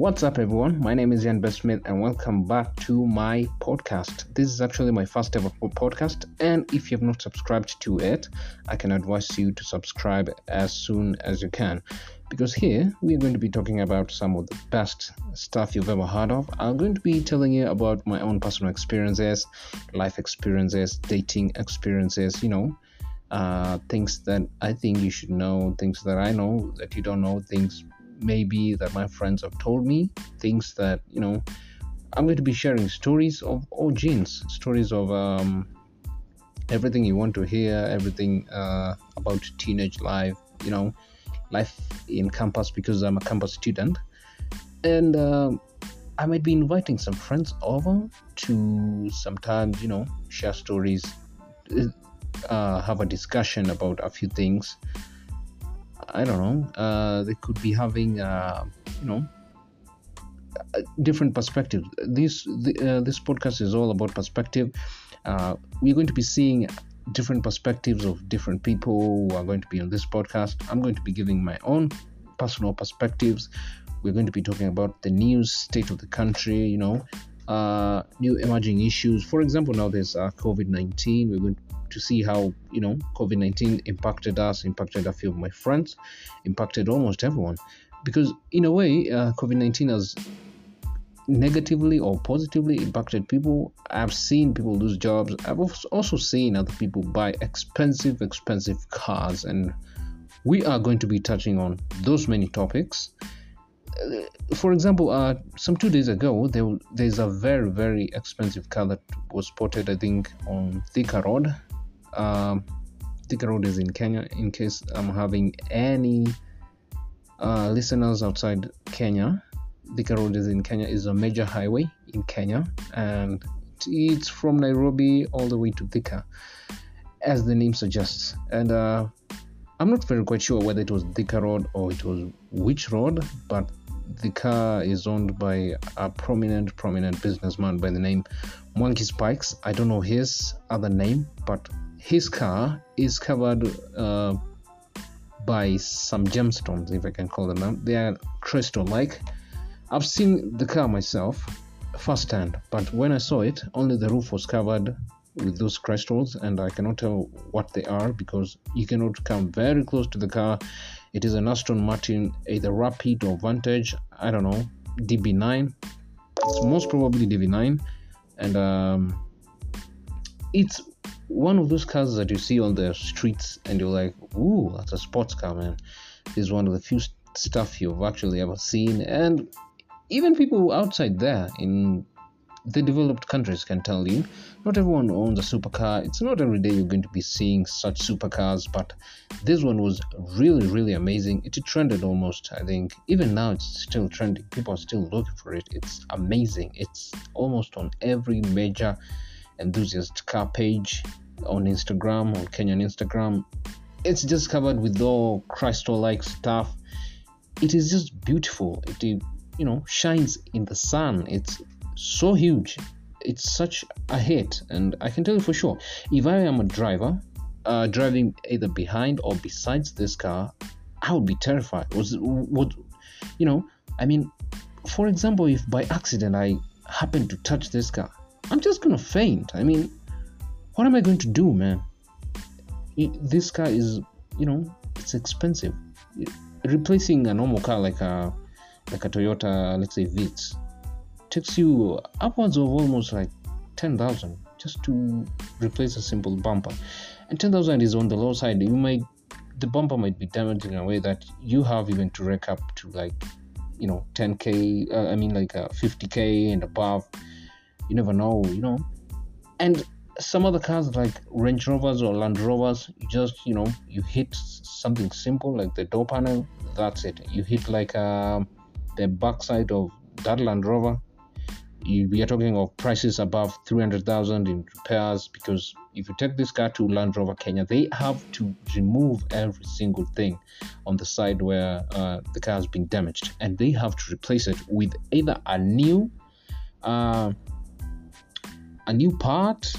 What's up, everyone? My name is Ian Best Smith, and welcome back to my podcast. This is actually my first ever podcast, and if you have not subscribed to it, I can advise you to subscribe as soon as you can because here we are going to be talking about some of the best stuff you've ever heard of. I'm going to be telling you about my own personal experiences, life experiences, dating experiences, you know, uh, things that I think you should know, things that I know that you don't know, things maybe that my friends have told me, things that, you know, I'm going to be sharing stories of all genes, stories of um, everything you want to hear, everything uh, about teenage life, you know, life in campus because I'm a campus student. And uh, I might be inviting some friends over to sometimes, you know, share stories, uh, have a discussion about a few things I don't know. Uh, they could be having, uh, you know, different perspectives. This the, uh, this podcast is all about perspective. Uh, we're going to be seeing different perspectives of different people who are going to be on this podcast. I'm going to be giving my own personal perspectives. We're going to be talking about the news, state of the country, you know, uh, new emerging issues. For example, now there's uh, COVID 19. We're going to see how you know COVID nineteen impacted us, impacted a few of my friends, impacted almost everyone, because in a way, uh, COVID nineteen has negatively or positively impacted people. I've seen people lose jobs. I've also seen other people buy expensive, expensive cars, and we are going to be touching on those many topics. For example, uh, some two days ago, there, there's a very, very expensive car that was spotted, I think, on Thika Road um, Thika Road is in Kenya. In case I'm having any uh, listeners outside Kenya, Thika Road is in Kenya. is a major highway in Kenya, and it's from Nairobi all the way to Thika, as the name suggests. And uh, I'm not very quite sure whether it was Thika Road or it was which road, but the car is owned by a prominent, prominent businessman by the name Monkey Spikes. I don't know his other name, but his car is covered uh, by some gemstones, if I can call them. that. They are crystal like. I've seen the car myself firsthand, but when I saw it, only the roof was covered with those crystals, and I cannot tell what they are because you cannot come very close to the car. It is an Aston Martin, either Rapide or Vantage. I don't know, DB9. It's most probably DB9, and um, it's one of those cars that you see on the streets and you're like, ooh, that's a sports car, man. Is one of the few stuff you've actually ever seen. And even people outside there in the developed countries can tell you not everyone owns a supercar. It's not every day you're going to be seeing such supercars, but this one was really, really amazing. It trended almost, I think. Even now, it's still trending. People are still looking for it. It's amazing. It's almost on every major enthusiast car page on Instagram, on Kenyan Instagram. It's just covered with all crystal like stuff. It is just beautiful. It, you know, shines in the sun. It's so huge. It's such a hit. And I can tell you for sure, if I am a driver, uh, driving either behind or besides this car, I would be terrified. Was would you know? I mean, for example, if by accident I happen to touch this car, I'm just gonna faint. I mean, what am I going to do, man? This car is, you know, it's expensive. Replacing a normal car like a like a Toyota, let's say Vitz, takes you upwards of almost like ten thousand just to replace a simple bumper, and ten thousand is on the low side. You might the bumper might be damaged in a way that you have even to rack up to like you know 10k uh, i mean like uh, 50k and above. You never know you know. And some other cars like range rovers or land rovers you just you know you hit something simple like the door panel that's it. You hit like uh, the backside of that land rover we are talking of prices above 300000 in repairs because if you take this car to land rover kenya they have to remove every single thing on the side where uh, the car has been damaged and they have to replace it with either a new uh, a new part,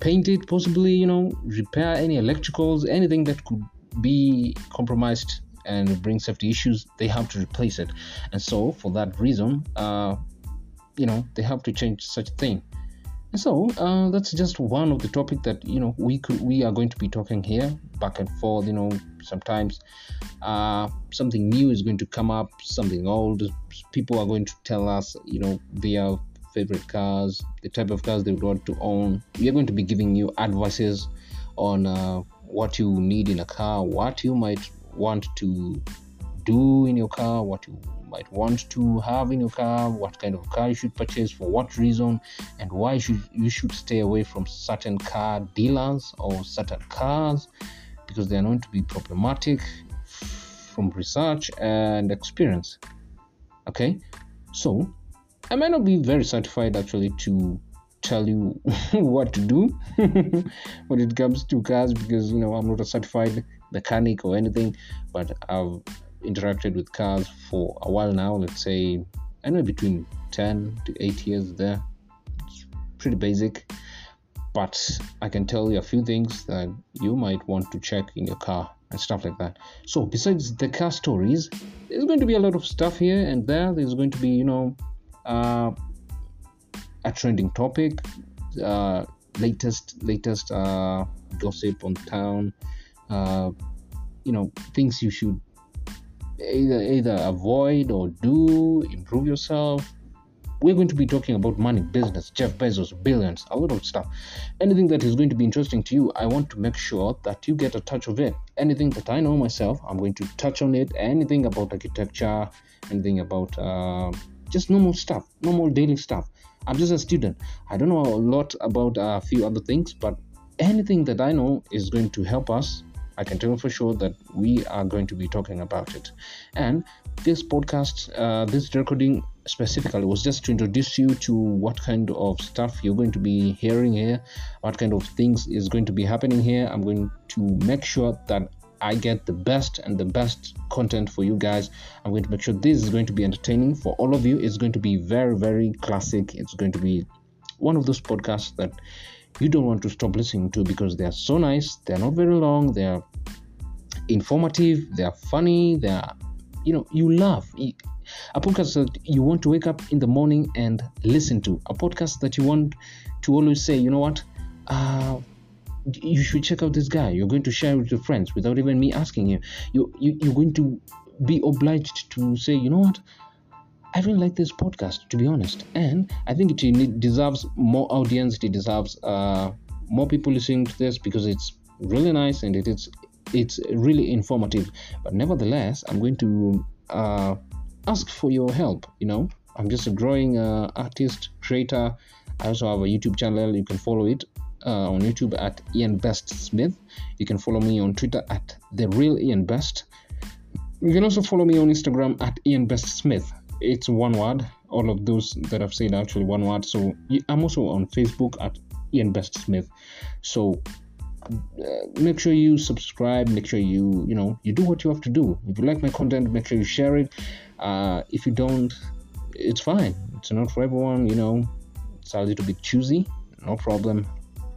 paint it, possibly, you know, repair any electricals, anything that could be compromised and bring safety issues, they have to replace it. And so, for that reason, uh, you know, they have to change such thing. So uh, that's just one of the topic that you know we could we are going to be talking here back and forth. You know, sometimes uh, something new is going to come up, something old. People are going to tell us, you know, their favorite cars, the type of cars they would want to own. We are going to be giving you advices on uh, what you need in a car, what you might want to do in your car, what you might want to have in your car, what kind of car you should purchase, for what reason, and why should you should stay away from certain car dealers or certain cars because they are known to be problematic from research and experience. Okay, so I might not be very certified actually to tell you what to do when it comes to cars because you know I'm not a certified mechanic or anything, but I've interacted with cars for a while now. Let's say know between 10 to 8 years there. It's pretty basic, but I can tell you a few things that you might want to check in your car and stuff like that. So, besides the car stories, there's going to be a lot of stuff here and there. There's going to be, you know, uh, a trending topic, uh, latest latest uh, gossip on town, uh, you know, things you should either either avoid or do, improve yourself. We're going to be talking about money, business, Jeff Bezos, billions, a lot of stuff. Anything that is going to be interesting to you, I want to make sure that you get a touch of it. Anything that I know myself, I'm going to touch on it. Anything about architecture, anything about uh, just normal stuff, normal daily stuff. I'm just a student. I don't know a lot about a few other things, but anything that I know is going to help us I can tell for sure that we are going to be talking about it. And this podcast, uh, this recording specifically was just to introduce you to what kind of stuff you're going to be hearing here, what kind of things is going to be happening here. I'm going to make sure that I get the best and the best content for you guys. I'm going to make sure this is going to be entertaining for all of you. It's going to be very, very classic. It's going to be one of those podcasts that you don't want to stop listening to because they are so nice. They are not very long. They are informative. They are funny. They are, you know, you laugh. A podcast that you want to wake up in the morning and listen to. A podcast that you want to always say, you know what, uh, you should check out this guy. You're going to share with your friends without even me asking you. You, you you're going to be obliged to say, you know what, I really like this podcast, to be honest, and I think it deserves more audience. It deserves uh, more people listening to this because it's really nice and it is it's really informative. But nevertheless, I'm going to uh, ask for your help. You know, I'm just a growing uh, artist creator. I also have a YouTube channel. You can follow it uh, on YouTube at Ian Best Smith. You can follow me on Twitter at the real Ian Best. You can also follow me on Instagram at Ian Best Smith it's one word. All of those that I've said actually one word. So I'm also on Facebook at Ian Best Smith. So make sure you subscribe. Make sure you you know you do what you have to do. If you like my content, make sure you share it. Uh, if you don't, it's fine. It's not for everyone. You know, it's a little bit choosy. No problem.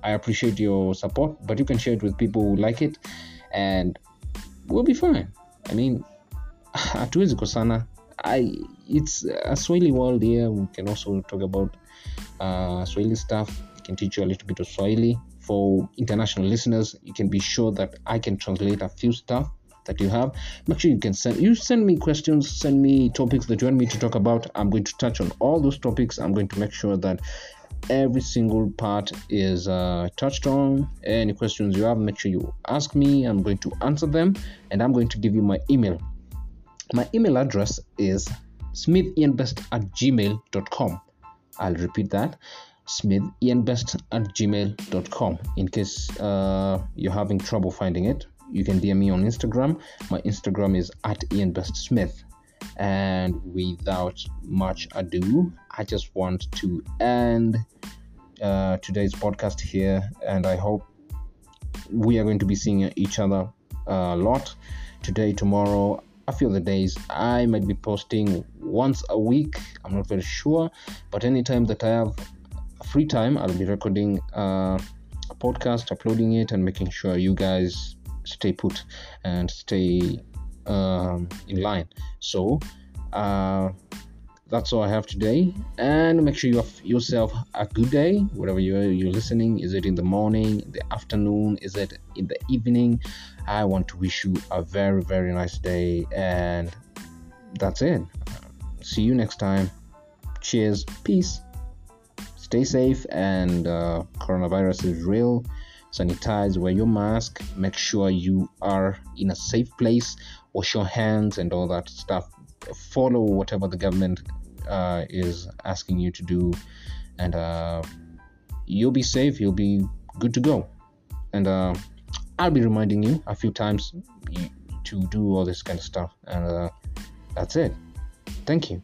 I appreciate your support, but you can share it with people who like it, and we'll be fine. I mean, I it's a Swahili world here. We can also talk about uh, Swahili stuff. I can teach you a little bit of Swahili for international listeners. You can be sure that I can translate a few stuff that you have. Make sure you can send you send me questions, send me topics that you want me to talk about. I'm going to touch on all those topics. I'm going to make sure that every single part is uh, touched on. Any questions you have, make sure you ask me. I'm going to answer them, and I'm going to give you my email my email address is smithianbest at gmail.com. I'll repeat that smithianbest at gmail.com. In case uh, you're having trouble finding it, you can DM me on Instagram. My Instagram is at ianbestsmith. And without much ado, I just want to end uh, today's podcast here. And I hope we are going to be seeing each other a lot today, tomorrow, a few other days i might be posting once a week i'm not very sure but anytime that i have free time i'll be recording a podcast uploading it and making sure you guys stay put and stay um, in line. So uh, that's all I have today. And make sure you have yourself a good day, whatever you're, you're listening. Is it in the morning, the afternoon? Is it in the evening? I want to wish you a very, very nice day. And that's it. See you next time. Cheers. Peace. Stay safe. And uh, coronavirus is real sanitize, wear your mask, make sure you are in a safe place, wash your hands, and all that stuff. Follow whatever the government uh, is asking you to do, and uh, you'll be safe, you'll be good to go. And uh, I'll be reminding you a few times to do all this kind of stuff, and uh, that's it. Thank you.